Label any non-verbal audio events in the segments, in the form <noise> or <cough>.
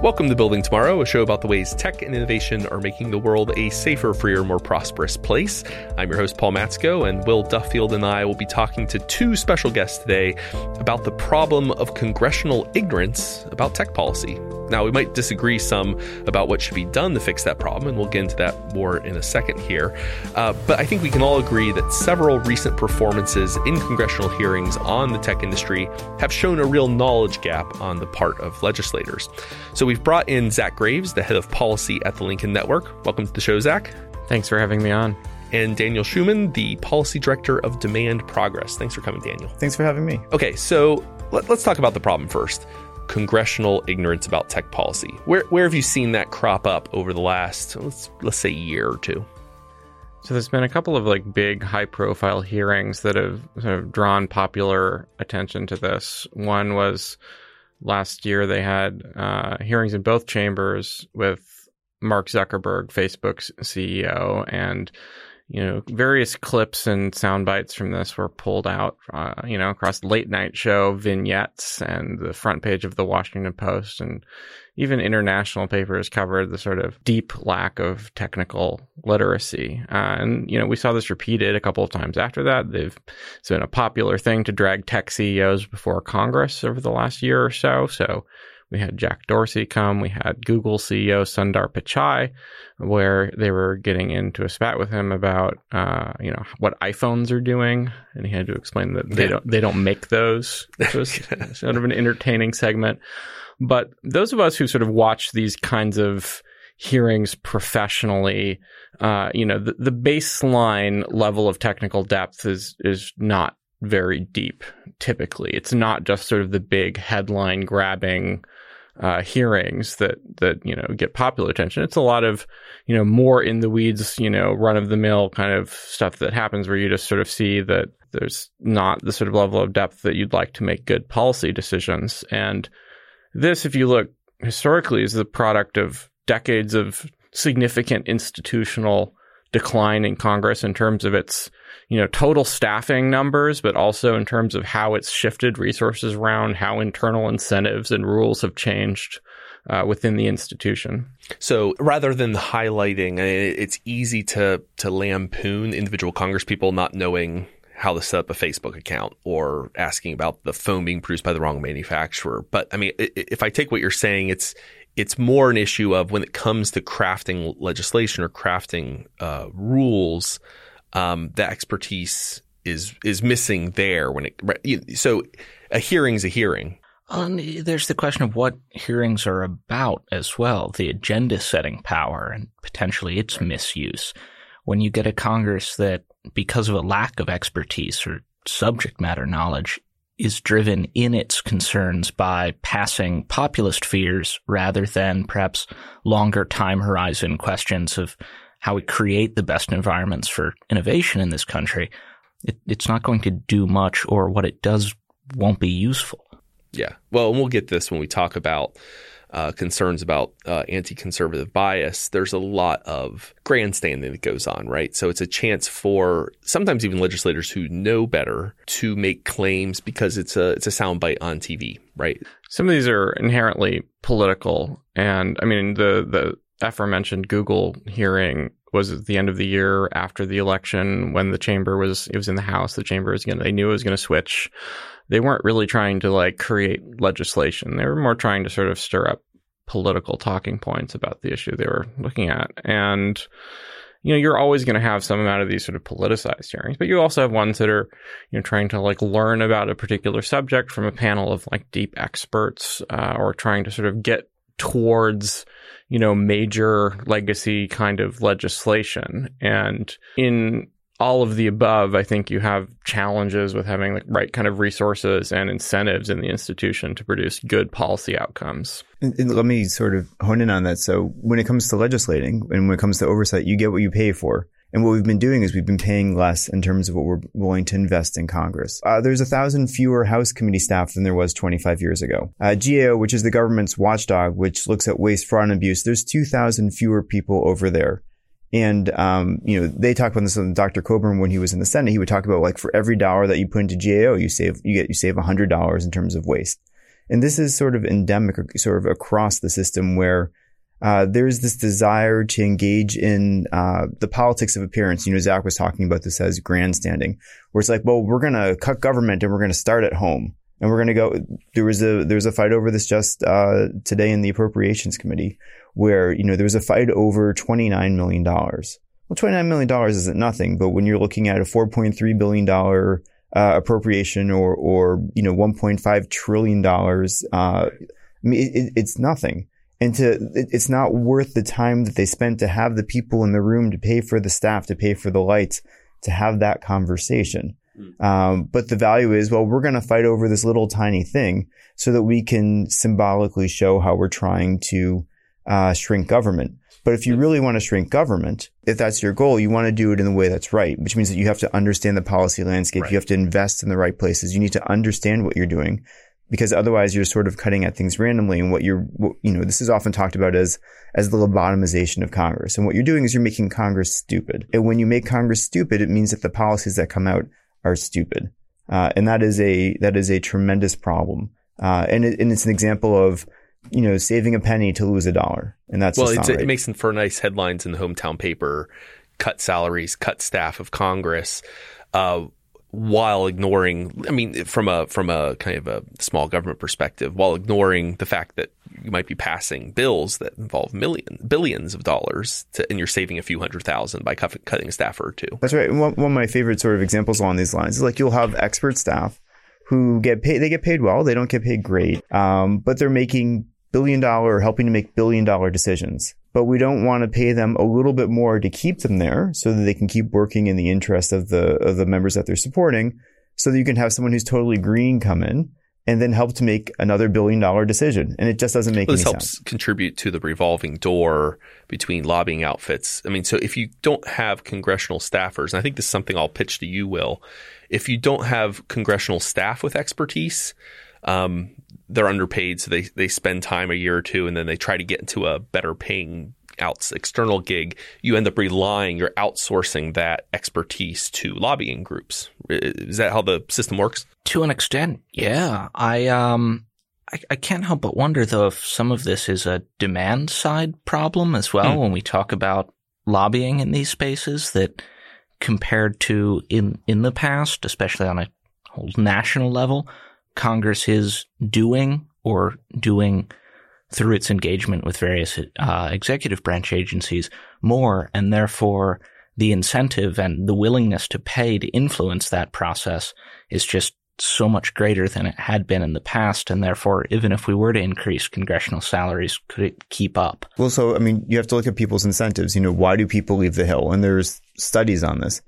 Welcome to Building Tomorrow, a show about the ways tech and innovation are making the world a safer, freer, more prosperous place. I'm your host, Paul Matzko, and Will Duffield and I will be talking to two special guests today about the problem of congressional ignorance about tech policy. Now, we might disagree some about what should be done to fix that problem, and we'll get into that more in a second here. Uh, but I think we can all agree that several recent performances in congressional hearings on the tech industry have shown a real knowledge gap on the part of legislators. So we've brought in Zach Graves, the head of policy at the Lincoln Network. Welcome to the show, Zach. Thanks for having me on. And Daniel Schuman, the policy director of Demand Progress. Thanks for coming, Daniel. Thanks for having me. Okay, so let, us talk about the problem first congressional ignorance about tech policy. Where where have you seen that crop up over the last let's let's say year or two? So there's been a couple of like big high profile hearings that have sort of drawn popular attention to this. One was last year they had uh, hearings in both chambers with Mark Zuckerberg, Facebook's CEO, and you know, various clips and sound bites from this were pulled out, uh, you know, across late night show vignettes and the front page of the Washington Post and even international papers covered the sort of deep lack of technical literacy. Uh, and, you know, we saw this repeated a couple of times after that. They've, it's been a popular thing to drag tech CEOs before Congress over the last year or so. So we had Jack Dorsey come. We had Google CEO Sundar Pichai, where they were getting into a spat with him about, uh, you know, what iPhones are doing, and he had to explain that they yeah. don't they don't make those. It was <laughs> sort of an entertaining segment. But those of us who sort of watch these kinds of hearings professionally, uh, you know, the, the baseline level of technical depth is is not very deep. Typically, it's not just sort of the big headline grabbing uh, hearings that that you know get popular attention. It's a lot of you know more in the weeds, you know, run of the mill kind of stuff that happens where you just sort of see that there's not the sort of level of depth that you'd like to make good policy decisions. And this, if you look historically, is the product of decades of significant institutional decline in Congress in terms of its you know, total staffing numbers, but also in terms of how it's shifted resources around, how internal incentives and rules have changed uh, within the institution. So rather than highlighting, it's easy to to lampoon individual Congresspeople not knowing how to set up a Facebook account or asking about the phone being produced by the wrong manufacturer. But I mean, if I take what you're saying, it's it's more an issue of when it comes to crafting legislation or crafting uh, rules um, the expertise is is missing there when it so a hearing's a hearing. And there's the question of what hearings are about as well, the agenda setting power and potentially its misuse. When you get a Congress that, because of a lack of expertise or subject matter knowledge, is driven in its concerns by passing populist fears rather than perhaps longer time horizon questions of how we create the best environments for innovation in this country, it, it's not going to do much, or what it does won't be useful. Yeah. Well, and we'll get this when we talk about uh, concerns about uh, anti conservative bias. There's a lot of grandstanding that goes on, right? So it's a chance for sometimes even legislators who know better to make claims because it's a it's a soundbite on TV, right? Some of these are inherently political, and I mean the the aforementioned Google hearing was at the end of the year after the election when the chamber was it was in the House. The chamber was going they knew it was going to switch. They weren't really trying to like create legislation. They were more trying to sort of stir up political talking points about the issue they were looking at. And you know, you're always going to have some amount of these sort of politicized hearings, but you also have ones that are, you know, trying to like learn about a particular subject from a panel of like deep experts, uh, or trying to sort of get towards you know, major legacy kind of legislation. And in all of the above, I think you have challenges with having the right kind of resources and incentives in the institution to produce good policy outcomes. And, and let me sort of hone in on that. So when it comes to legislating and when it comes to oversight, you get what you pay for. And what we've been doing is we've been paying less in terms of what we're willing to invest in Congress. Uh, there's a thousand fewer House committee staff than there was 25 years ago. Uh, GAO, which is the government's watchdog, which looks at waste, fraud, and abuse, there's 2,000 fewer people over there. And, um, you know, they talk about this on Dr. Coburn when he was in the Senate. He would talk about like for every dollar that you put into GAO, you save, you get, you save $100 in terms of waste. And this is sort of endemic, sort of across the system where uh, there's this desire to engage in uh, the politics of appearance. You know, Zach was talking about this as grandstanding, where it's like, well, we're going to cut government and we're going to start at home, and we're going to go. There was a there was a fight over this just uh, today in the appropriations committee, where you know there was a fight over twenty nine million dollars. Well, twenty nine million dollars isn't nothing, but when you're looking at a four point three billion dollar uh, appropriation or or you know one point five trillion dollars, uh, I mean, it, it's nothing and to it's not worth the time that they spent to have the people in the room to pay for the staff to pay for the lights to have that conversation. Um, but the value is well we're going to fight over this little tiny thing so that we can symbolically show how we're trying to uh, shrink government but if you really want to shrink government, if that's your goal, you want to do it in the way that's right, which means that you have to understand the policy landscape. Right. You have to invest in the right places. You need to understand what you're doing because otherwise you're sort of cutting at things randomly. And what you're, you know, this is often talked about as, as the lobotomization of Congress. And what you're doing is you're making Congress stupid. And when you make Congress stupid, it means that the policies that come out are stupid. Uh, and that is a, that is a tremendous problem. Uh, and, it, and it's an example of, you know, saving a penny to lose a dollar. And that's well, right. it makes for nice headlines in the hometown paper, cut salaries, cut staff of Congress. Uh, while ignoring I mean from a from a kind of a small government perspective while ignoring the fact that you might be passing bills that involve million billions of dollars to, and you're saving a few hundred thousand by cut, cutting a staffer or two. That's right. One, one of my favorite sort of examples along these lines is like you'll have expert staff who get paid they get paid well, they don't get paid great. Um, but they're making billion dollar or helping to make billion dollar decisions but we don't want to pay them a little bit more to keep them there so that they can keep working in the interest of the of the members that they're supporting so that you can have someone who's totally green come in and then help to make another billion dollar decision and it just doesn't make well, this helps sense. contribute to the revolving door between lobbying outfits i mean so if you don't have congressional staffers and i think this is something i'll pitch to you will if you don't have congressional staff with expertise um, they're underpaid, so they they spend time a year or two, and then they try to get into a better paying outs external gig. You end up relying, you're outsourcing that expertise to lobbying groups. Is that how the system works? To an extent, yeah. I um. I, I can't help but wonder though if some of this is a demand side problem as well hmm. when we talk about lobbying in these spaces that compared to in in the past, especially on a whole national level, Congress is doing or doing through its engagement with various uh, executive branch agencies more, and therefore the incentive and the willingness to pay to influence that process is just so much greater than it had been in the past. And therefore, even if we were to increase congressional salaries, could it keep up? Well, so, I mean, you have to look at people's incentives. You know, why do people leave the Hill? And there's studies on this.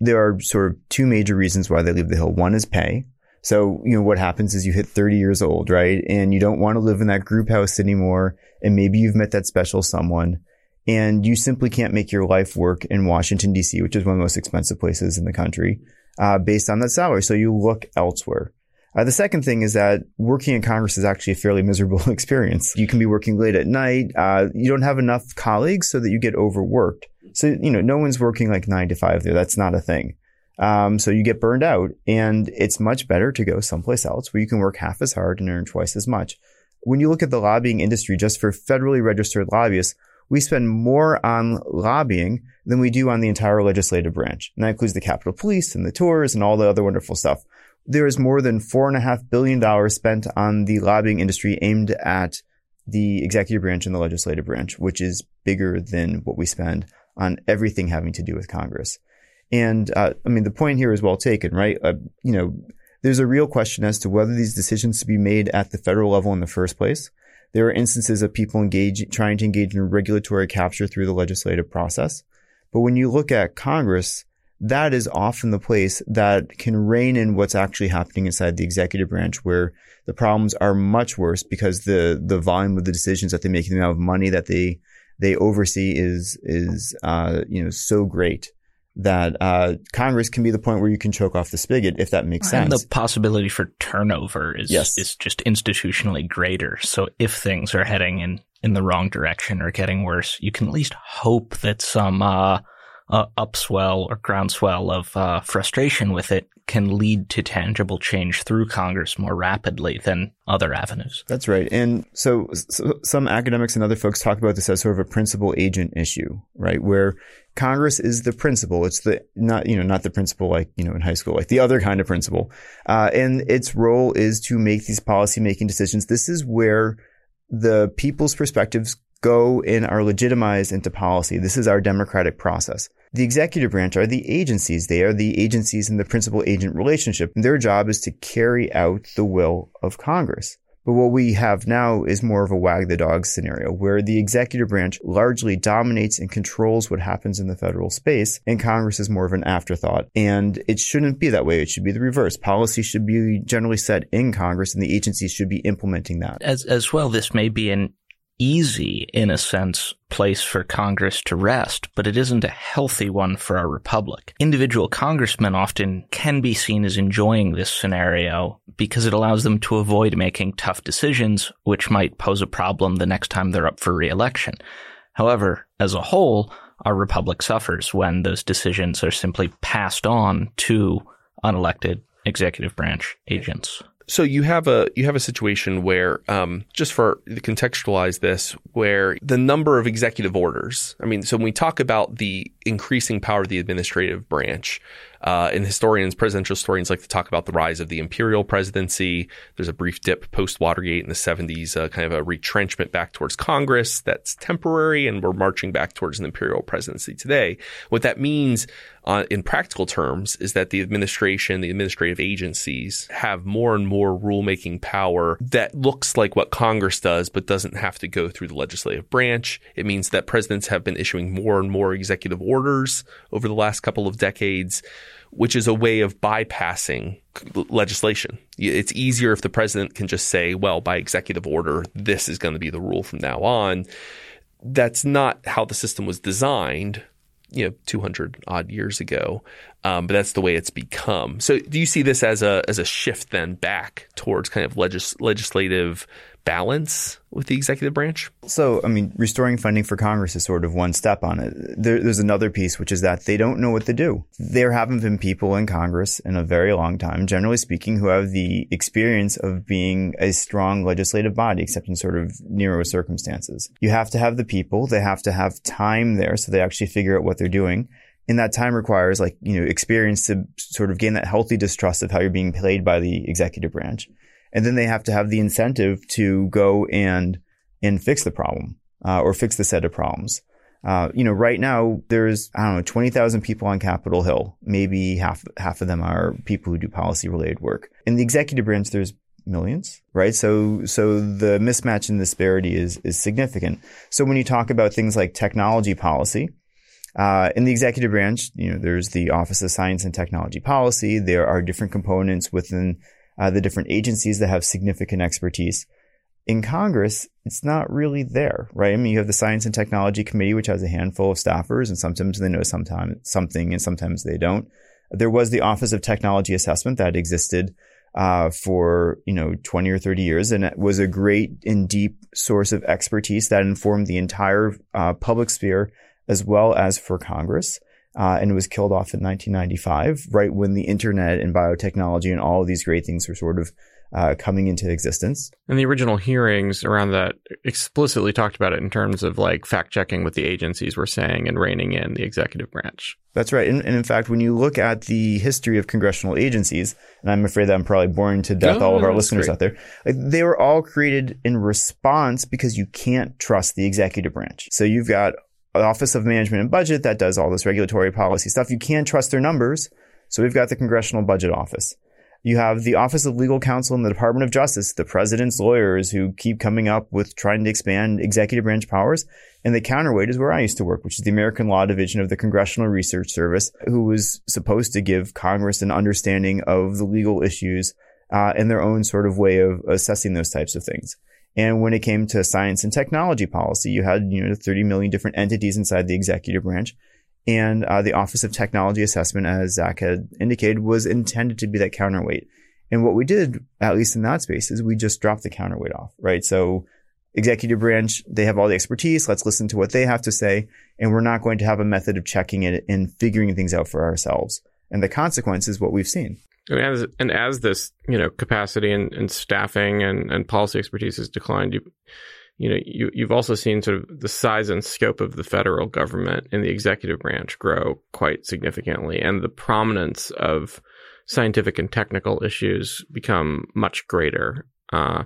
There are sort of two major reasons why they leave the Hill. One is pay. So, you know, what happens is you hit 30 years old, right? And you don't want to live in that group house anymore. And maybe you've met that special someone and you simply can't make your life work in Washington, DC, which is one of the most expensive places in the country, uh, based on that salary. So you look elsewhere. Uh, the second thing is that working in Congress is actually a fairly <laughs> miserable <laughs> experience. You can be working late at night. Uh, you don't have enough colleagues so that you get overworked. So, you know, no one's working like nine to five there. That's not a thing. Um, so you get burned out and it's much better to go someplace else where you can work half as hard and earn twice as much. When you look at the lobbying industry, just for federally registered lobbyists, we spend more on lobbying than we do on the entire legislative branch. And that includes the Capitol Police and the tours and all the other wonderful stuff. There is more than four and a half billion dollars spent on the lobbying industry aimed at the executive branch and the legislative branch, which is bigger than what we spend on everything having to do with Congress. And uh, I mean, the point here is well taken, right? Uh, you know, there's a real question as to whether these decisions to be made at the federal level in the first place. There are instances of people engage, trying to engage in regulatory capture through the legislative process. But when you look at Congress, that is often the place that can rein in what's actually happening inside the executive branch, where the problems are much worse because the the volume of the decisions that they make, the amount of money that they they oversee is is uh, you know so great that uh, Congress can be the point where you can choke off the spigot if that makes and sense. And the possibility for turnover is yes. is just institutionally greater. So if things are heading in in the wrong direction or getting worse, you can at least hope that some uh, uh, upswell or groundswell of uh, frustration with it can lead to tangible change through Congress more rapidly than other avenues. That's right. And so, so, some academics and other folks talk about this as sort of a principal agent issue, right? Where Congress is the principal. It's the not you know not the principal like you know in high school, like the other kind of principal. Uh, and its role is to make these policy making decisions. This is where the people's perspectives go and are legitimized into policy. This is our democratic process. The executive branch are the agencies. They are the agencies in the principal agent relationship. Their job is to carry out the will of Congress. But what we have now is more of a wag the dog scenario where the executive branch largely dominates and controls what happens in the federal space and Congress is more of an afterthought. And it shouldn't be that way. It should be the reverse. Policy should be generally set in Congress and the agencies should be implementing that. As, as well, this may be an easy, in a sense, place for Congress to rest, but it isn't a healthy one for our republic. Individual congressmen often can be seen as enjoying this scenario because it allows them to avoid making tough decisions, which might pose a problem the next time they're up for reelection. However, as a whole, our republic suffers when those decisions are simply passed on to unelected executive branch agents. So you have a you have a situation where, um, just for to contextualize this, where the number of executive orders. I mean, so when we talk about the increasing power of the administrative branch, uh, and historians, presidential historians like to talk about the rise of the imperial presidency. There's a brief dip post Watergate in the 70s, uh, kind of a retrenchment back towards Congress that's temporary, and we're marching back towards an imperial presidency today. What that means uh, in practical terms is that the administration, the administrative agencies have more and more rulemaking power that looks like what Congress does, but doesn't have to go through the legislative branch. It means that presidents have been issuing more and more executive orders over the last couple of decades which is a way of bypassing legislation. It's easier if the president can just say, well, by executive order, this is going to be the rule from now on. That's not how the system was designed, you know, 200 odd years ago. Um, but that's the way it's become. So do you see this as a, as a shift then back towards kind of legis- legislative balance with the executive branch? So, I mean, restoring funding for Congress is sort of one step on it. There, there's another piece, which is that they don't know what to do. There haven't been people in Congress in a very long time, generally speaking, who have the experience of being a strong legislative body, except in sort of narrow circumstances. You have to have the people. They have to have time there so they actually figure out what they're doing. And that time requires like, you know, experience to sort of gain that healthy distrust of how you're being played by the executive branch and then they have to have the incentive to go and and fix the problem uh, or fix the set of problems. Uh, you know, right now there's I don't know twenty thousand people on Capitol Hill. Maybe half half of them are people who do policy related work. In the executive branch, there's millions, right? So so the mismatch and disparity is is significant. So when you talk about things like technology policy. Uh, in the executive branch, you know, there's the Office of Science and Technology Policy. There are different components within uh, the different agencies that have significant expertise. In Congress, it's not really there, right? I mean, you have the Science and Technology Committee, which has a handful of staffers, and sometimes they know sometimes something, and sometimes they don't. There was the Office of Technology Assessment that existed uh, for you know 20 or 30 years, and it was a great and deep source of expertise that informed the entire uh, public sphere as well as for Congress uh, and it was killed off in 1995, right when the internet and biotechnology and all of these great things were sort of uh, coming into existence. And the original hearings around that explicitly talked about it in terms of like fact checking what the agencies were saying and reining in the executive branch. That's right. And, and, in fact, when you look at the history of congressional agencies, and I'm afraid that I'm probably boring to death no, all of our listeners great. out there, like, they were all created in response because you can't trust the executive branch. So you've got Office of Management and Budget that does all this regulatory policy stuff. You can't trust their numbers. So we've got the Congressional Budget Office. You have the Office of Legal Counsel in the Department of Justice, the president's lawyers who keep coming up with trying to expand executive branch powers. And the counterweight is where I used to work, which is the American Law Division of the Congressional Research Service, who was supposed to give Congress an understanding of the legal issues uh, and their own sort of way of assessing those types of things. And when it came to science and technology policy, you had, you know, 30 million different entities inside the executive branch. And uh, the Office of Technology Assessment, as Zach had indicated, was intended to be that counterweight. And what we did, at least in that space, is we just dropped the counterweight off, right? So executive branch, they have all the expertise. Let's listen to what they have to say. And we're not going to have a method of checking it and figuring things out for ourselves. And the consequence is what we've seen. And as, and as this, you know, capacity and, and staffing and, and policy expertise has declined, you, you know, you, you've also seen sort of the size and scope of the federal government and the executive branch grow quite significantly, and the prominence of scientific and technical issues become much greater. Uh,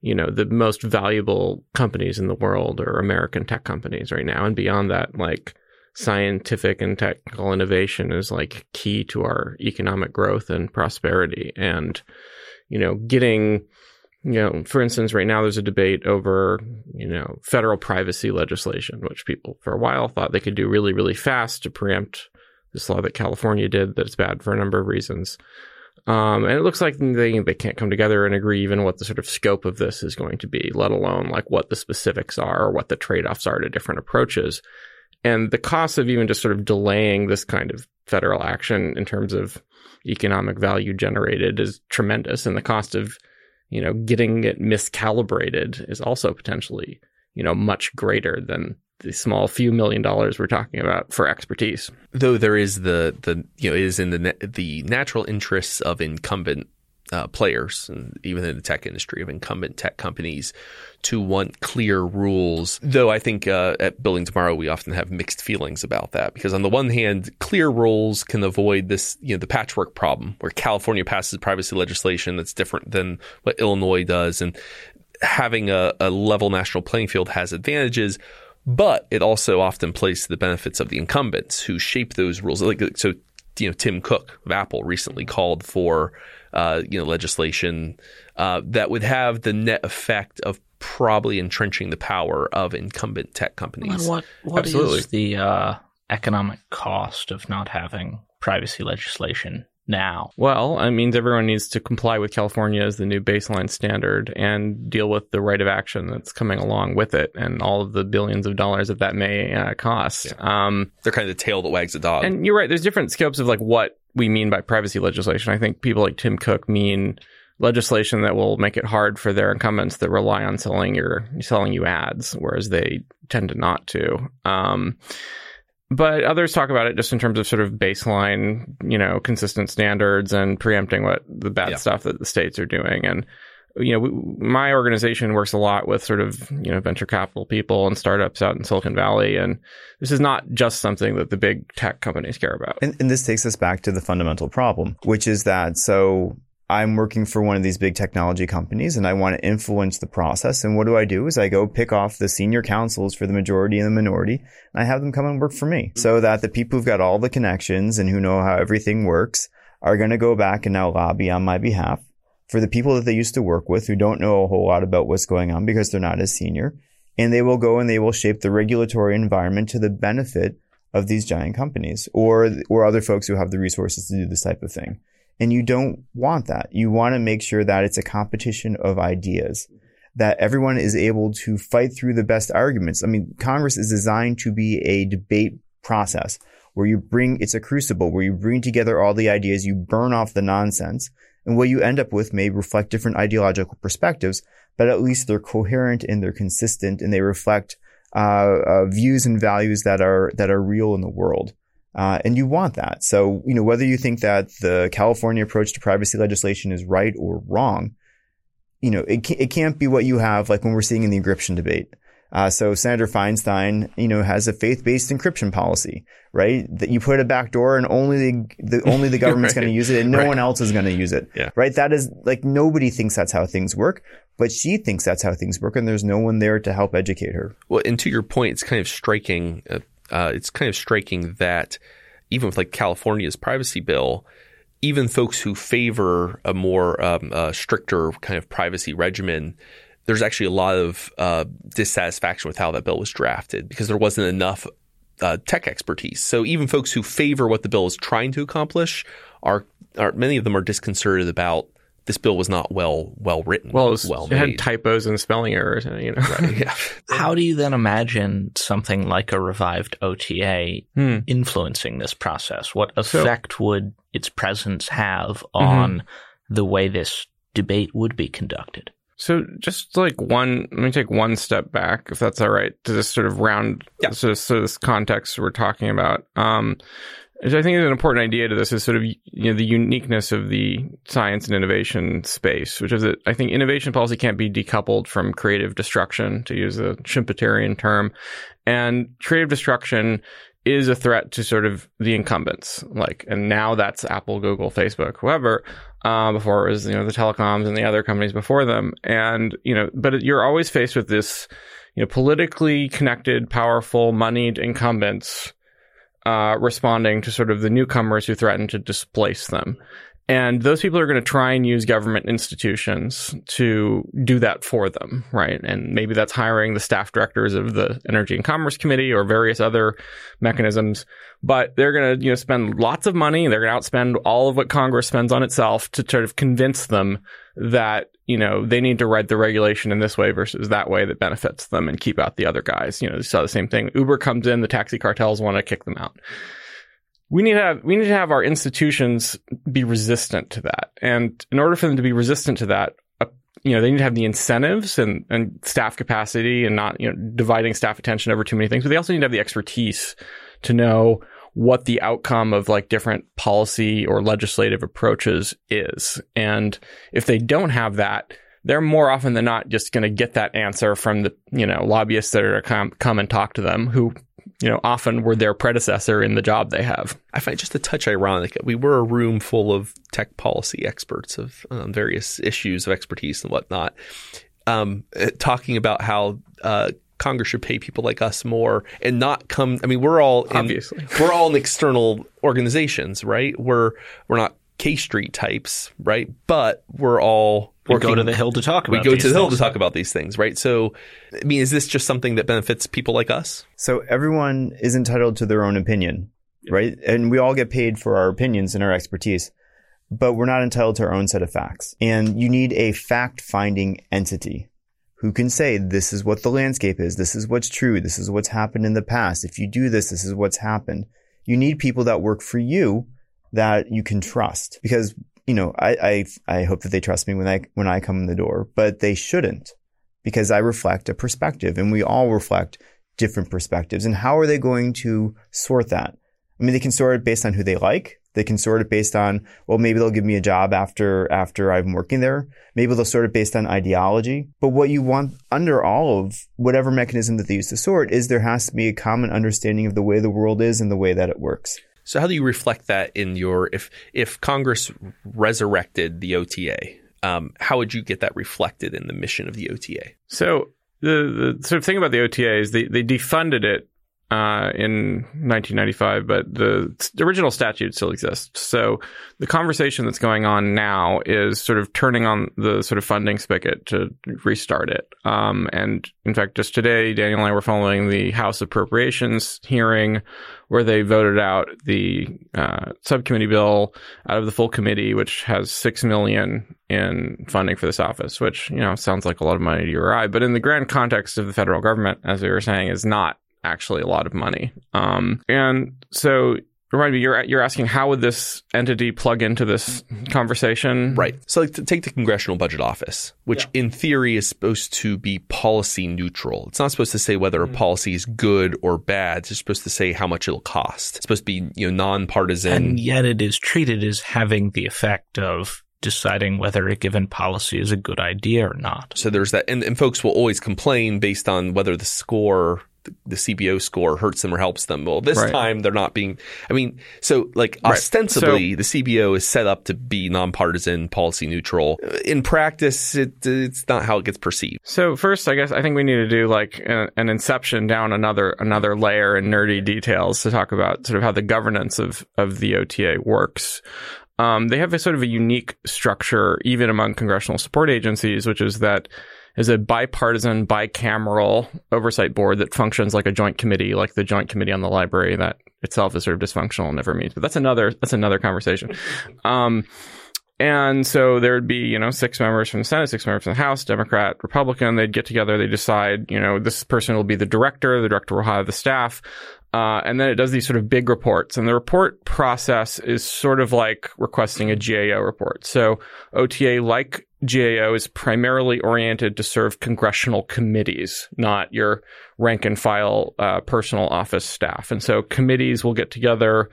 you know, the most valuable companies in the world are American tech companies right now. And beyond that, like scientific and technical innovation is like key to our economic growth and prosperity. And, you know, getting, you know, for instance, right now there's a debate over, you know, federal privacy legislation, which people for a while thought they could do really, really fast to preempt this law that California did that's bad for a number of reasons. Um, and it looks like they they can't come together and agree even what the sort of scope of this is going to be, let alone like what the specifics are or what the trade offs are to different approaches. And the cost of even just sort of delaying this kind of federal action in terms of economic value generated is tremendous, and the cost of you know getting it miscalibrated is also potentially you know much greater than the small few million dollars we're talking about for expertise. Though there is the the you know is in the the natural interests of incumbent uh, players, and even in the tech industry of incumbent tech companies, to want clear rules. Though I think uh, at Building Tomorrow we often have mixed feelings about that because on the one hand, clear rules can avoid this you know the patchwork problem where California passes privacy legislation that's different than what Illinois does, and having a, a level national playing field has advantages but it also often plays to the benefits of the incumbents who shape those rules. Like so, you know, Tim Cook of Apple recently called for uh, you know legislation uh, that would have the net effect of probably entrenching the power of incumbent tech companies. what what is the uh, economic cost of not having privacy legislation now? Well, it means everyone needs to comply with California as the new baseline standard and deal with the right of action that's coming along with it and all of the billions of dollars that that may uh, cost. Yeah. Um, They're kind of the tail that wags the dog. And you're right. There's different scopes of like what we mean by privacy legislation. I think people like Tim Cook mean legislation that will make it hard for their incumbents that rely on selling your selling you ads, whereas they tend to not to. Um, but others talk about it just in terms of sort of baseline, you know, consistent standards and preempting what the bad yeah. stuff that the states are doing. And, you know, we, my organization works a lot with sort of, you know, venture capital people and startups out in Silicon Valley. And this is not just something that the big tech companies care about. And, and this takes us back to the fundamental problem, which is that so I'm working for one of these big technology companies and I want to influence the process. And what do I do is I go pick off the senior counsels for the majority and the minority and I have them come and work for me so that the people who've got all the connections and who know how everything works are going to go back and now lobby on my behalf for the people that they used to work with who don't know a whole lot about what's going on because they're not as senior. And they will go and they will shape the regulatory environment to the benefit of these giant companies or, or other folks who have the resources to do this type of thing. And you don't want that. You want to make sure that it's a competition of ideas, that everyone is able to fight through the best arguments. I mean, Congress is designed to be a debate process where you bring, it's a crucible where you bring together all the ideas, you burn off the nonsense, and what you end up with may reflect different ideological perspectives, but at least they're coherent and they're consistent and they reflect uh, uh, views and values that are that are real in the world. Uh, and you want that. So, you know, whether you think that the California approach to privacy legislation is right or wrong, you know, it, it can't be what you have like when we're seeing in the encryption debate. Uh, so Senator Feinstein, you know, has a faith-based encryption policy, right? That you put a back door and only the, the only the <laughs> government's right. going to use it and no right. one else is going to use it, yeah. right? That is like nobody thinks that's how things work, but she thinks that's how things work, and there's no one there to help educate her. Well, and to your point, it's kind of striking. Uh, uh, it's kind of striking that even with like California's privacy bill, even folks who favor a more um, uh, stricter kind of privacy regimen, there's actually a lot of uh, dissatisfaction with how that bill was drafted because there wasn't enough uh, tech expertise. So even folks who favor what the bill is trying to accomplish are, are many of them are disconcerted about this bill was not well well written. Well, it, was, well it had typos and spelling errors. You know, right, yeah. <laughs> How do you then imagine something like a revived OTA hmm. influencing this process? What effect so, would its presence have mm-hmm. on mm-hmm. the way this debate would be conducted? So just like one, let me take one step back, if that's all right, to this sort of round, Yeah. sort of, sort this context we're talking about. Um, I think is an important idea to this is sort of you know the uniqueness of the science and innovation space, which is that I think innovation policy can't be decoupled from creative destruction, to use a Schumpeterian term, and creative destruction is a threat to sort of the incumbents, like, and now that's Apple, Google, Facebook, whoever. Uh, before it was, you know, the telecoms and the other companies before them, and you know, but you're always faced with this, you know, politically connected, powerful, moneyed incumbents uh, responding to sort of the newcomers who threaten to displace them. And those people are going to try and use government institutions to do that for them, right? And maybe that's hiring the staff directors of the Energy and Commerce Committee or various other mechanisms. But they're going to, you know, spend lots of money. They're going to outspend all of what Congress spends on itself to sort of convince them that, you know, they need to write the regulation in this way versus that way that benefits them and keep out the other guys. You know, you saw the same thing. Uber comes in, the taxi cartels want to kick them out we need to have we need to have our institutions be resistant to that. And in order for them to be resistant to that uh, you know they need to have the incentives and, and staff capacity and not you know dividing staff attention over too many things but they also need to have the expertise to know what the outcome of like different policy or legislative approaches is. And if they don't have that they're more often than not just going to get that answer from the you know lobbyists that are come, come and talk to them who you know, often were their predecessor in the job they have. I find just a touch ironic. We were a room full of tech policy experts of um, various issues of expertise and whatnot, um, uh, talking about how uh, Congress should pay people like us more and not come. I mean, we're all in, Obviously. <laughs> we're all in external organizations, right? We're we're not K Street types, right? But we're all We working. go to the hill to talk we go these to the hill things. to talk about these things, right? So, I mean, is this just something that benefits people like us? So everyone is entitled to their own opinion, right? And we all get paid for our opinions and our expertise, but we're not entitled to our own set of facts. And you need a fact finding entity who can say, this is what the landscape is. This is what's true. This is what's happened in the past. If you do this, this is what's happened. You need people that work for you that you can trust because, you know, I, I, I hope that they trust me when I, when I come in the door, but they shouldn't because I reflect a perspective and we all reflect different perspectives. And how are they going to sort that? I mean, they can sort it based on who they like. They can sort it based on, well, maybe they'll give me a job after, after I'm working there. Maybe they'll sort it based on ideology. But what you want under all of whatever mechanism that they use to sort is there has to be a common understanding of the way the world is and the way that it works. So how do you reflect that in your if if Congress resurrected the OTA? Um, how would you get that reflected in the mission of the OTA? So the, the sort of thing about the OTA is they, they defunded it uh, in 1995, but the original statute still exists. So the conversation that's going on now is sort of turning on the sort of funding spigot to restart it. Um, and in fact, just today, Daniel and I were following the House Appropriations hearing where they voted out the uh, subcommittee bill out of the full committee, which has six million in funding for this office, which you know sounds like a lot of money to you or I, but in the grand context of the federal government, as we were saying, is not actually a lot of money. Um, and so. Remind me, you're you're asking how would this entity plug into this conversation? Right. So like take the Congressional Budget Office, which in theory is supposed to be policy neutral. It's not supposed to say whether a policy is good or bad. It's just supposed to say how much it'll cost. It's supposed to be, you know, nonpartisan. And yet it is treated as having the effect of deciding whether a given policy is a good idea or not. So there's that, and, and folks will always complain based on whether the score, the, CBO score, hurts them or helps them. Well, this Right. time they're not being. I mean, so like Right. ostensibly, the CBO is set up to be nonpartisan, policy neutral. In practice, it, it's not how it gets perceived. So first, I guess I think we need to do like a, an inception down another another layer in nerdy details to talk about sort of how the governance of of the OTA works. Um, they have a sort of a unique structure, even among congressional support agencies, which is that is a bipartisan, bicameral oversight board that functions like a joint committee, like the Joint Committee on the Library, that itself is sort of dysfunctional and never meets. But that's another that's another conversation. <laughs> Um, and so there would be, you know, six members from the Senate, six members from the House, Democrat, Republican. They'd get together. They decide, you know, this person will be the director. The director will have the staff. Uh, and then it does these sort of big reports. And the report process is sort of like requesting a GAO report. So OTA, like GAO, is primarily oriented to serve congressional committees, not your rank and file uh, personal office staff. And so committees will get together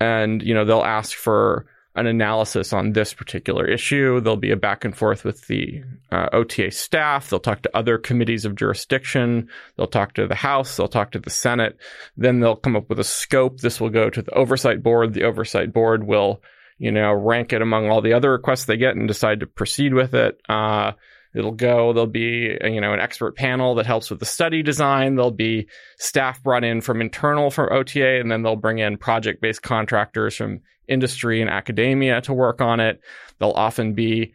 and, you know, they'll ask for an analysis on this particular issue. There'll be a back and forth with the uh, OTA staff. They'll talk to other committees of jurisdiction. They'll talk to the House. They'll talk to the Senate. Then they'll come up with a scope. This will go to the oversight board. The oversight board will, you know, rank it among all the other requests they get and decide to proceed with it. Uh, It'll go, there'll be, you know, an expert panel that helps with the study design. There'll be staff brought in from internal from OTA, and then they'll bring in project based contractors from industry and academia to work on it. There'll often be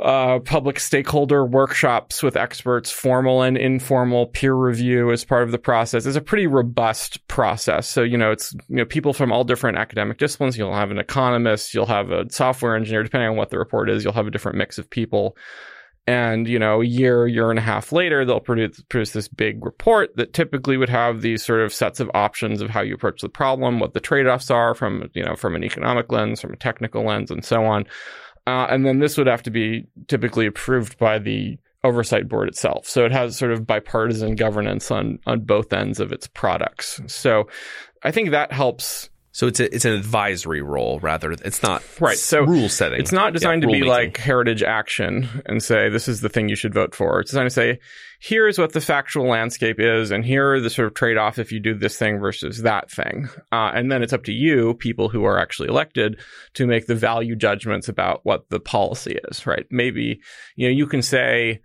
uh, public stakeholder workshops with experts, formal and informal peer review as part of the process. It's a pretty robust process. So, you know, it's, you know, people from all different academic disciplines. You'll have an economist, you'll have a software engineer, depending on what the report is, you'll have a different mix of people. And, you know, a year, year and a half later, they'll produce, produce this big report that typically would have these sort of sets of options of how you approach the problem, what the trade-offs are from, you know, from an economic lens, from a technical lens, and so on. Uh, and then this would have to be typically approved by the oversight board itself. So it has sort of bipartisan governance on, on both ends of its products. So I think that helps so it's a, it's an advisory role rather. It's not right. So rule setting. It's not designed yeah, to be making. like heritage action and say this is the thing you should vote for. It's designed to say here's what the factual landscape is, and here are the sort of trade off if you do this thing versus that thing. Uh, and then it's up to you, people who are actually elected, to make the value judgments about what the policy is. Right? Maybe you know you can say.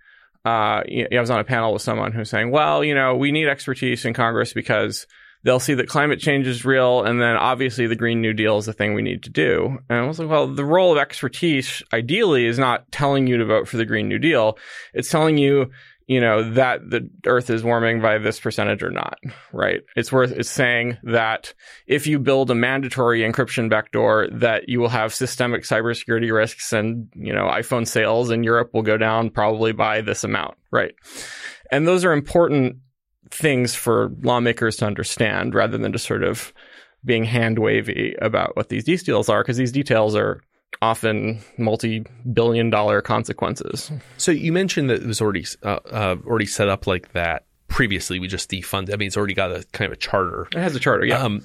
Uh, I was on a panel with someone who's saying, well, you know, we need expertise in Congress because they'll see that climate change is real, and then obviously the Green New Deal is the thing we need to do. And I was like, well, the role of expertise ideally is not telling you to vote for the Green New Deal. It's telling you, you know, that the Earth is warming by this percentage or not, right? It's worth it's saying that if you build a mandatory encryption backdoor, that you will have systemic cybersecurity risks, and you know, iPhone sales in Europe will go down probably by this amount, right? And those are important things for lawmakers to understand rather than just sort of being hand wavy about what these details are because these details are often multi-billion dollar consequences. So you mentioned that it was already uh, uh, already set up like that previously. We just defunded. I mean, it's already got a kind of a charter. It has a charter, yeah. Um,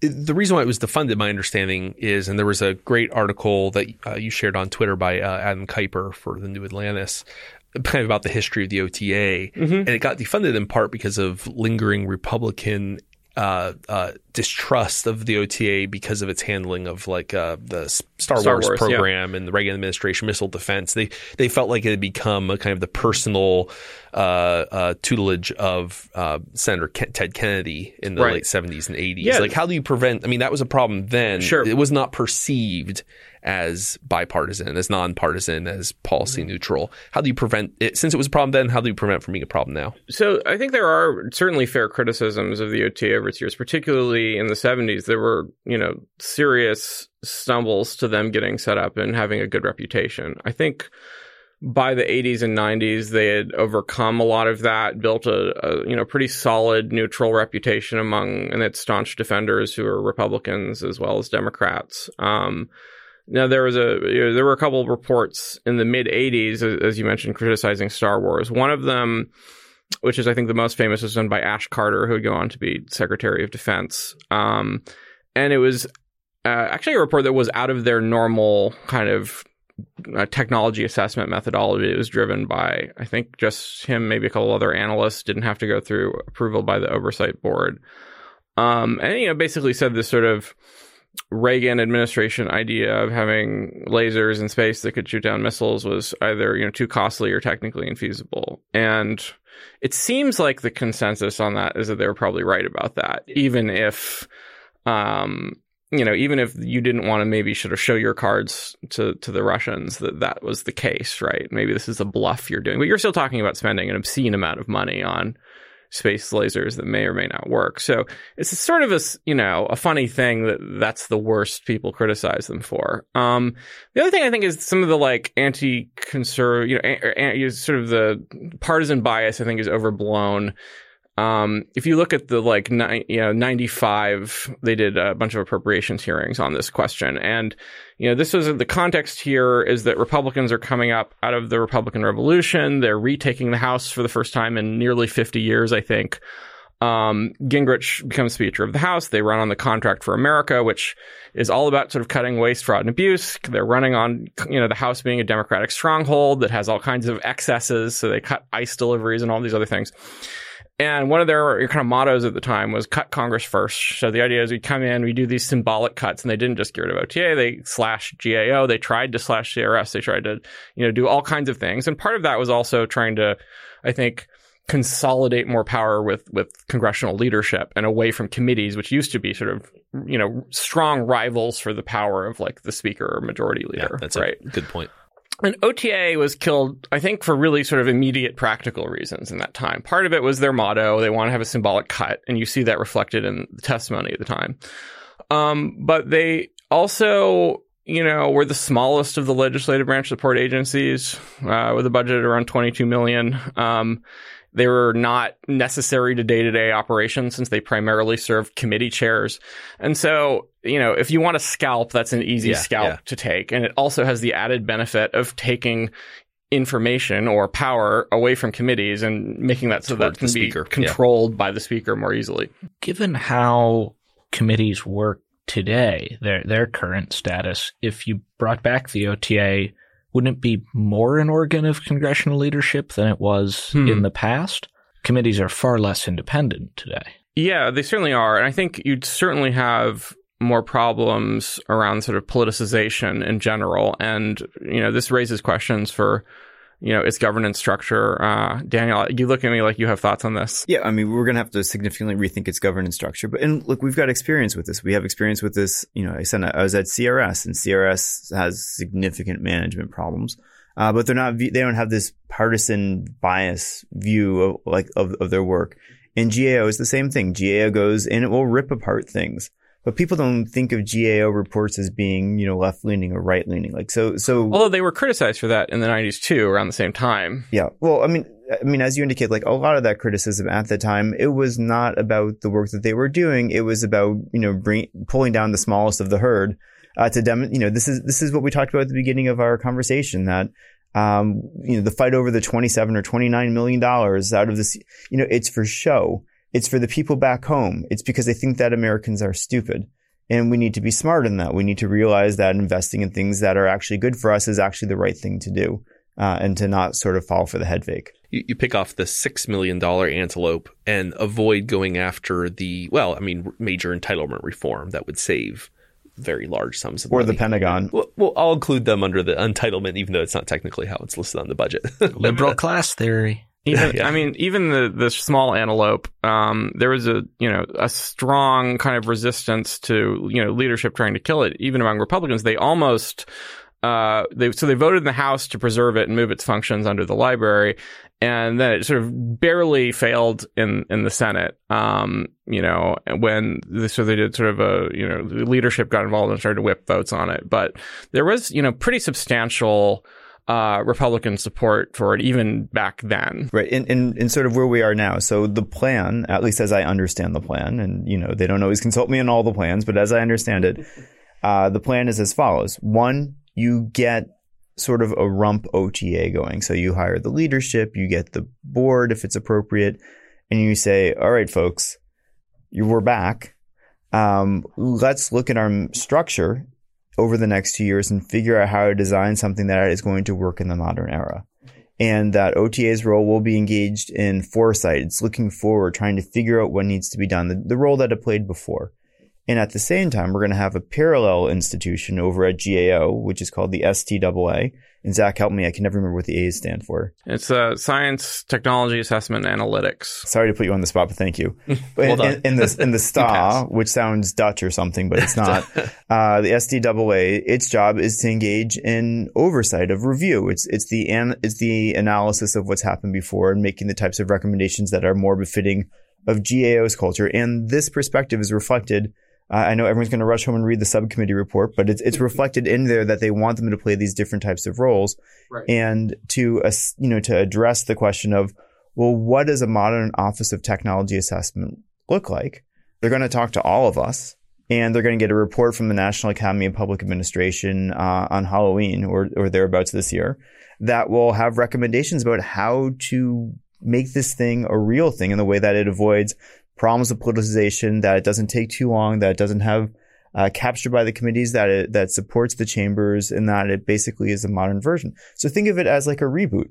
the reason why it was defunded, my understanding is, and there was a great article that uh, you shared on Twitter by uh, Adam Keiper for the New Atlantis kind of about the history of the OTA, mm-hmm. and it got defunded in part because of lingering Republican uh, uh, distrust of the OTA because of its handling of like uh, the Star, Star Wars, Wars, program yeah. and the Reagan administration missile defense. They they felt like it had become a kind of the personal uh, uh, tutelage of uh, Senator Ted Kennedy in the right. late seventies and eighties. Yeah. Like, how do you prevent? I mean, that was a problem then. Sure, it was not perceived as bipartisan, as nonpartisan, as policy mm-hmm. neutral? How do you prevent it? Since it was a problem then, how do you prevent it from being a problem now? So I think there are certainly fair criticisms of the OTA over its years, particularly in the 70s. There were, you know, serious stumbles to them getting set up and having a good reputation. I think by the 80s and 90s they had overcome a lot of that built a, a, you know pretty solid neutral reputation among and its staunch defenders who are republicans as well as democrats um, now there was a you know, there were a couple of reports in the mid '80s, as you mentioned, criticizing Star Wars. One of them, which is I think the most famous, was done by Ash Carter, who would go on to be Secretary of Defense. Um, and it was uh, actually a report that was out of their normal kind of uh, technology assessment methodology. It was driven by I think just him, maybe a couple other analysts. Didn't have to go through approval by the oversight board. Um, and you know, basically said this sort of Reagan administration idea of having lasers in space that could shoot down missiles was either you know too costly or technically infeasible. And it seems like the consensus on that is that they were probably right about that, even if, um, you know, even if you didn't want to maybe sort of show your cards to to the Russians that that was the case, right? Maybe this is a bluff you're doing, but you're still talking about spending an obscene amount of money on space lasers that may or may not work. So it's sort of a, you know, a funny thing that that's the worst people criticize them for. Um, the other thing I think is some of the like anti-conservative, you know, sort of the partisan bias I think is overblown. Um, if you look at the like ni- you know 95, they did a bunch of appropriations hearings on this question, and you know this was the context here is that Republicans are coming up out of the Republican Revolution. They're retaking the House for the first time in nearly 50 years, I think. Um, Gingrich becomes Speaker of the House. They run on the Contract for America, which is all about sort of cutting waste, fraud, and abuse. They're running on, you know, the House being a Democratic stronghold that has all kinds of excesses. So they cut ICE deliveries and all these other things. And one of their kind of mottos at the time was cut Congress first. So the idea is we come in, we do these symbolic cuts, and they didn't just get rid of OTA, they slashed GAO, they tried to slash CRS, they tried to, you know, do all kinds of things. And part of that was also trying to, I think, consolidate more power with with congressional leadership and away from committees, which used to be sort of you know strong rivals for the power of like the speaker or majority leader. Yeah, that's right. good point. And OTA was killed, I think, for really sort of immediate practical reasons in that time. Part of it was their motto. They want to have a symbolic cut, and you see that reflected in the testimony at the time. Um, but they also, you know, were the smallest of the legislative branch support agencies, uh, with a budget around 22 million. Um, they were not necessary to day to day operations since they primarily served committee chairs. And so, you know, if you want to scalp, that's an easy Yeah, scalp yeah. to take. And it also has the added benefit of taking information or power away from committees and making that so Towards that can the be speaker, yeah. controlled by the speaker more easily. Given how committees work today, their their current status, if you brought back the OTA, wouldn't it be more an organ of congressional leadership than it was Hmm. in the past? Committees are far less independent today. Yeah, they certainly are. And I think you'd certainly have more problems around sort of politicization in general. And, you know, this raises questions for, you know, its governance structure. Uh, Daniel, you look at me like you have thoughts on this. Yeah, I mean, we're going to have to significantly rethink its governance structure. But and look, we've got experience with this. We have experience with this. You know, I said I was at CRS, and CRS has significant management problems. Uh, but they're not. They don't have this partisan bias view of like of, of their work. And GAO is the same thing. GAO goes and it will rip apart things. But people don't think of GAO reports as being, you know, left leaning or right leaning. Like so, so Although they were criticized for that in the 90s too, around the same time. yeah. Well, I mean, I mean, as you indicate, like a lot of that criticism at the time, it was not about the work that they were doing. It was about, you know, bring, pulling down the smallest of the herd, uh, to dem, you know, this is, this is what we talked about at the beginning of our conversation that, um, you know, the fight over the 27 or 29 million dollars out of this, you know, it's for show. It's for the people back home. It's because they think that Americans are stupid. And we need to be smart in that. We need to realize that investing in things that are actually good for us is actually the right thing to do, uh, and to not sort of fall for the head fake. You, you pick off the six million dollar antelope and avoid going after the well, I mean, major entitlement reform that would save very large sums of Or money. the Pentagon. Well, well, I'll include them under the entitlement, even though it's not technically how it's listed on the budget. Liberal class theory. Even, <laughs> Yeah. I mean, even the, the small antelope, um, there was a, you know, a strong kind of resistance to, you know, leadership trying to kill it. Even among Republicans, they almost, uh, they, so they voted in the House to preserve it and move its functions under the library. And then it sort of barely failed in, in the Senate. Um, you know, when, so they did sort of a, you know, leadership got involved and started to whip votes on it. But there was, you know, pretty substantial, uh, Republican support for it even back then. Right. And, and, and sort of where we are now. So the plan, at least as I understand the plan, and, you know, they don't always consult me on all the plans, but as I understand it, uh, the plan is as follows. One, you get sort of a rump OTA going. So you hire the leadership, you get the board if it's appropriate, and you say, all right, folks, you we're back. Um, let's look at our structure over the next two years and figure out how to design something that is going to work in the modern era. And that OTA's role will be engaged in foresight. It's looking forward, trying to figure out what needs to be done, the, the role that it played before. And at the same time, we're going to have a parallel institution over at GAO, which is called the STAA. And Zach, help me. I can never remember what the A's stand for. It's uh, science, technology, assessment, analytics. Sorry to put you on the spot, but thank you. <laughs> Well in, done. in, the in the <laughs> STA, which sounds Dutch or something, but it's not. <laughs> uh, the STAA, its job is to engage in oversight of review. It's it's the an, it's the analysis of what's happened before and making the types of recommendations that are more befitting of GAO's culture. And this perspective is reflected. I know everyone's going to rush home and read the subcommittee report, but it's it's reflected in there that they want them to play these different types of roles, Right. and to us, you know, to address the question of well, what does a modern Office of Technology Assessment look like? They're going to talk to all of us and they're going to get a report from the National Academy of Public Administration uh, on Halloween or, or thereabouts this year that will have recommendations about how to make this thing a real thing in the way that it avoids problems of politicization, that it doesn't take too long, that it doesn't have uh, captured by the committees, that it that supports the chambers, and that it basically is a modern version. So think of it as like a reboot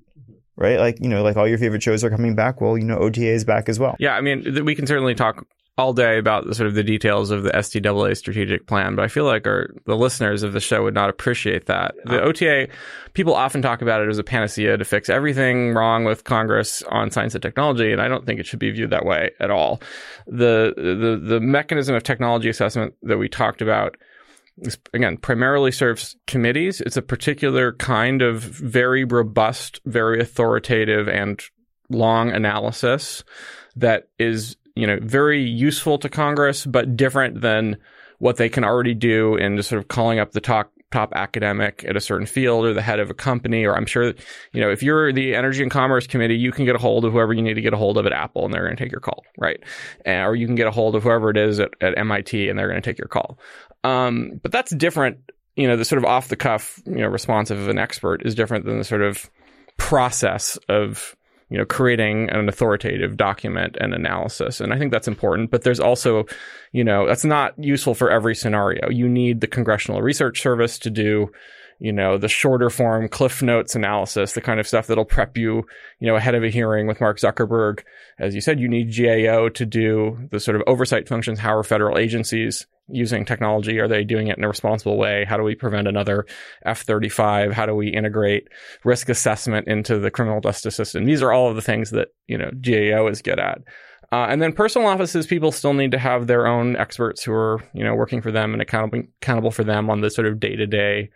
right? Like, you know, like all your favorite shows are coming back. Well, you know, OTA is back as well. Yeah, I mean, we can certainly talk all day about the, sort of the details of the STAA strategic plan, but I feel like our the listeners of the show would not appreciate that. The OTA, people often talk about it as a panacea to fix everything wrong with Congress on science and technology, and I don't think it should be viewed that way at all. The the the mechanism of technology assessment that we talked about again primarily serves committees. It's a particular kind of very robust, very authoritative, and long analysis that is you know very useful to Congress, but different than what they can already do in just sort of calling up the top top academic at a certain field or the head of a company or I'm sure you know if you're the energy and commerce committee you can get a hold of whoever you need to get a hold of at Apple and they're going to take your call right and, or you can get a hold of whoever it is at, at MIT and they're going to take your call um, but that's different. You know, the sort of off the cuff, you know, responsive of an expert is different than the sort of process of you know creating an authoritative document and analysis and i think that's important but there's also you know that's not useful for every scenario you need the congressional research service to do you know, the shorter form cliff notes analysis, the kind of stuff that'll prep you, you know, ahead of a hearing with Mark Zuckerberg. As you said, you need GAO to do the sort of oversight functions. How are federal agencies using technology? Are they doing it in a responsible way? How do we prevent another F-35? How do we integrate risk assessment into the criminal justice system? These are all of the things that, you know, GAO is good at. Uh, and then personal offices, people still need to have their own experts who are, you know, working for them and accountable, accountable for them on the sort of day to day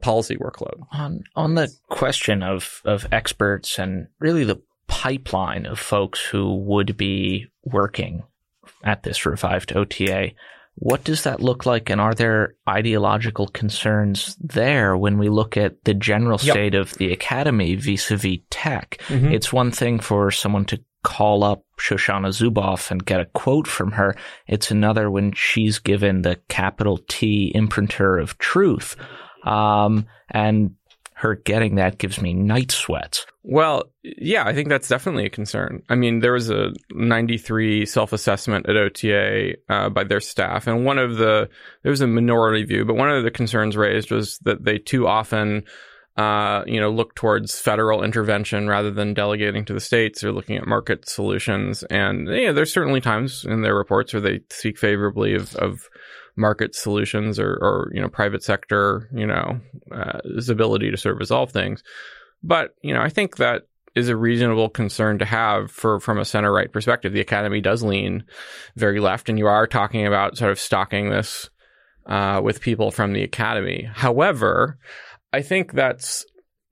policy workload. On on the question of of experts and really the pipeline of folks who would be working at this revived OTA, what does that look like? And are there ideological concerns there when we look at the general state yep. of the academy vis-a-vis tech? Mm-hmm. It's one thing for someone to call up Shoshana Zuboff and get a quote from her. It's another when she's given the capital T imprinter of truth um, and her getting that gives me night sweats. Well, yeah, I think that's definitely a concern. I mean, there was a 93 self assessment at OTA uh, by their staff, and one of the, there was a minority view, but one of the concerns raised was that they too often, uh, you know, look towards federal intervention rather than delegating to the states. They're looking at market solutions. And, yeah, there's certainly times in their reports where they speak favorably of, of market solutions or, or you know private sector you know uh, ability to sort of resolve things. But you know I think that is a reasonable concern to have for from a center right perspective. The academy does lean very left, and you are talking about sort of stocking this uh, with people from the academy. However, I think that's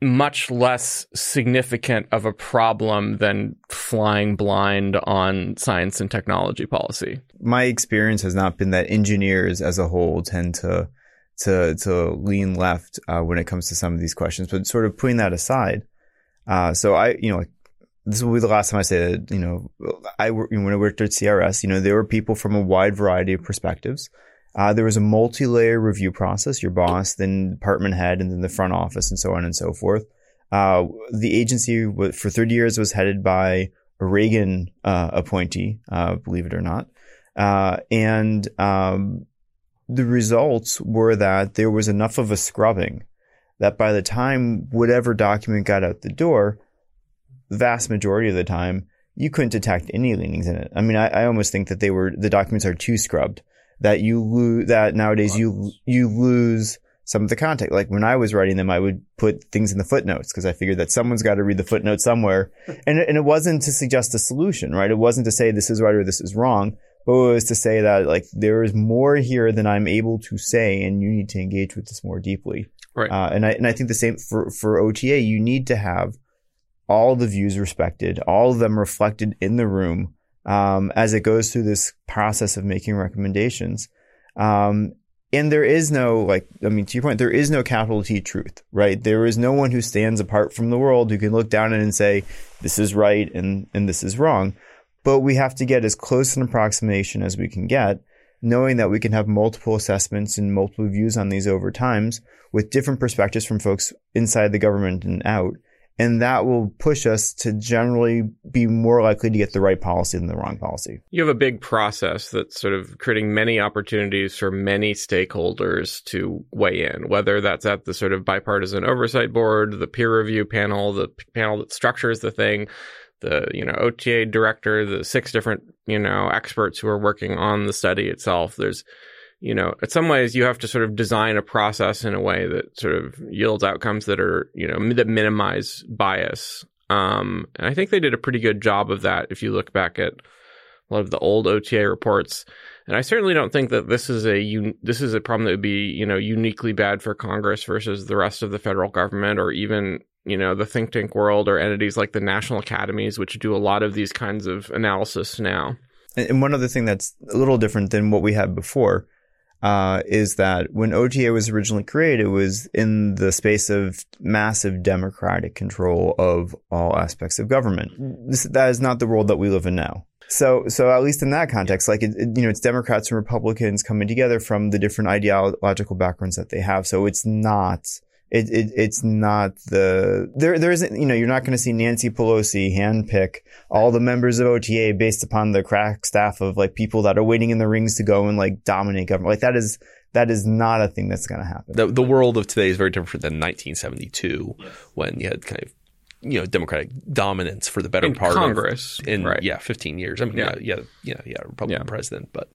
much less significant of a problem than flying blind on science and technology policy. My experience has not been that engineers as a whole tend to to to lean left uh, when it comes to some of these questions. But sort of putting that aside, uh, so I you know this will be the last time I say that you know I when I worked at CRS, you know there were people from a wide variety of perspectives. Uh, there was a multi-layer review process, your boss, then department head, and then the front office, and so on and so forth. Uh, the agency for 30 years was headed by a Reagan uh, appointee, uh, believe it or not. Uh, and um, the results were that there was enough of a scrubbing that by the time whatever document got out the door, the vast majority of the time, you couldn't detect any leanings in it. I mean, I, I almost think that they were the documents are too scrubbed that you lose that nowadays you you lose some of the context. Like when I was writing them, I would put things in the footnotes because I figured that someone's got to read the footnote somewhere. <laughs> And it, and it wasn't to suggest a solution, right? It wasn't to say this is right or this is wrong, but it was to say that like there is more here than I'm able to say, and you need to engage with this more deeply. Right. Uh, and I and I think the same for for OTA. You need to have all the views respected, all of them reflected in the room um, as it goes through this process of making recommendations. Um, And there is no, like, I mean, to your point, there is no capital T truth, right? There is no one who stands apart from the world who can look down and say, this is right and, and this is wrong. But we have to get as close an approximation as we can get, knowing that we can have multiple assessments and multiple views on these over times with different perspectives from folks inside the government and out and that will push us to generally be more likely to get the right policy than the wrong policy. You have a big process that's sort of creating many opportunities for many stakeholders to weigh in, whether that's at the sort of bipartisan oversight board, the peer review panel, the panel that structures the thing, the you know OTA director, the six different you know experts who are working on the study itself. There's you know, in some ways you have to sort of design a process in a way that sort of yields outcomes that are, you know, that minimize bias. Um, and I think they did a pretty good job of that if you look back at a lot of the old OTA reports. And I certainly don't think that this is a un- this is a problem that would be, you know, uniquely bad for Congress versus the rest of the federal government or even, you know, the think tank world or entities like the national academies which do a lot of these kinds of analysis now. And one other thing that's a little different than what we had before uh, is that when OTA was originally created, it was in the space of massive democratic control of all aspects of government. This, that is not the world that we live in now. So, so at least in that context, like it, it, you know, it's Democrats and Republicans coming together from the different ideological backgrounds that they have. So it's not it, it, it's not the there there isn't you know you're not going to see Nancy Pelosi handpick all the members of OTA based upon the crack staff of like people that are waiting in the rings to go and like dominate government like that is that is not a thing that's going to happen. The, the world of today is very different than 1972 when you had kind of you know democratic dominance for the better in part Congress of in right. yeah 15 years. I mean yeah yeah yeah, yeah Republican Yeah. president, but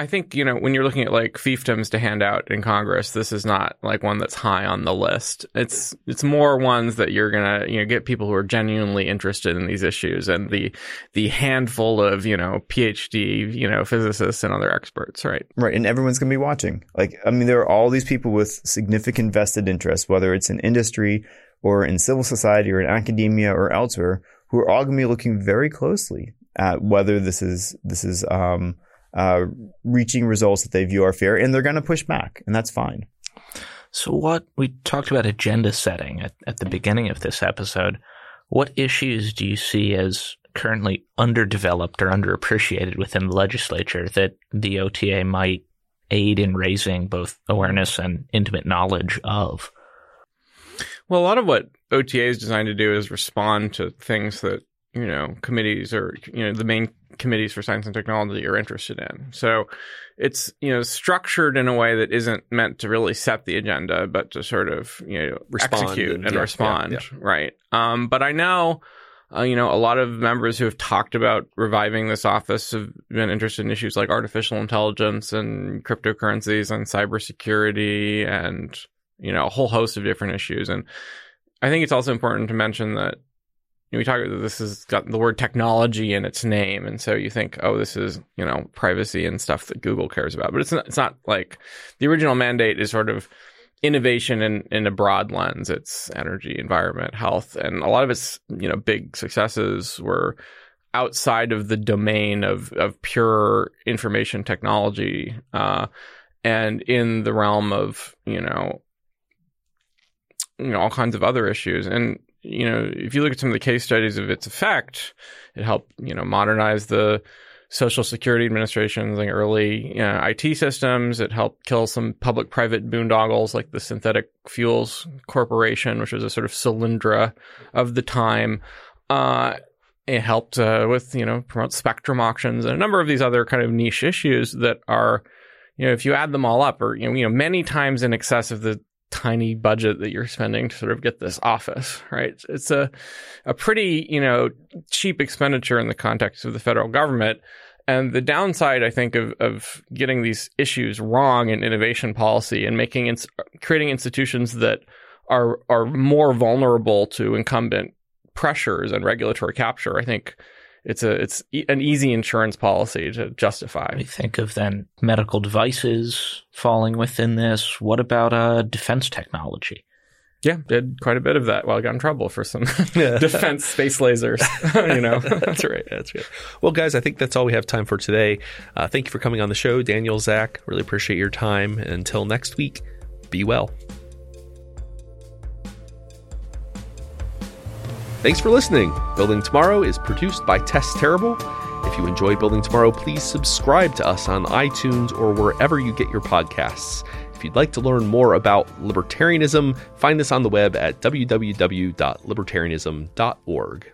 I think, you know, when you're looking at like fiefdoms to hand out in Congress, this is not like one that's high on the list. It's it's more ones that you're gonna, you know, get people who are genuinely interested in these issues and the the handful of, you know, PhD, you know, physicists and other experts, right? Right. And everyone's to be watching. Like, I mean, there are all these people with significant vested interests, whether it's in industry or in civil society or in academia or elsewhere, who are all to be looking very closely at whether this is, this is, um, uh, reaching results that they view are fair and they're going to push back and that's fine. So, what we talked about agenda setting at, at the beginning of this episode. What issues do you see as currently underdeveloped or underappreciated within the legislature that the OTA might aid in raising both awareness and intimate knowledge of? Well, a lot of what OTA is designed to do is respond to things that, you know, committees or, you know, the main committees for science and technology are interested in. So it's, you know, structured in a way that isn't meant to really set the agenda, but to sort of, you know, Respond execute and- and, yeah, respond. yeah, Right. Um, but I know, uh, you know, a lot of members who have talked about reviving this office have been interested in issues like artificial intelligence and cryptocurrencies and cybersecurity and, you know, a whole host of different issues. And I think it's also important to mention that you know, we talk about this has got the word technology in its name, and so you think, oh, this is you know privacy and stuff that Google cares about, but it's not. It's not like the original mandate is sort of innovation in in a broad lens. It's energy, environment, health, and a lot of its you know big successes were outside of the domain of of pure information technology, uh, and in the realm of you know you know all kinds of other issues and you know if you look at some of the case studies of its effect it helped you know modernize the social security administration's like early you know, IT systems. It helped kill some public private boondoggles like the synthetic fuels corporation which was a sort of Solyndra of the time. Uh it helped uh, with you know promote spectrum auctions and a number of these other kind of niche issues that are you know if you add them all up or you know, you know many times in excess of the tiny budget that you're spending to sort of get this office, right? It's a a pretty, you know, cheap expenditure in the context of the federal government. And the downside, I think, of, of getting these issues wrong in innovation policy and making ins- creating institutions that are are more vulnerable to incumbent pressures and regulatory capture, I think it's a it's e- an easy insurance policy to justify. We think of then medical devices falling within this. What about uh, defense technology? Yeah, did quite a bit of that while I got in trouble for some <laughs> defense space lasers. <laughs> you know, <laughs> that's right. That's right. Well, guys, I think that's all we have time for today. Uh, thank you for coming on the show, Daniel, Zach. Really appreciate your time. Until next week, be well. Thanks for listening. Building Tomorrow is produced by Tess Terrible. If you enjoy Building Tomorrow, please subscribe to us on iTunes or wherever you get your podcasts. If you'd like to learn more about libertarianism, find us on the web at www.libertarianism.org.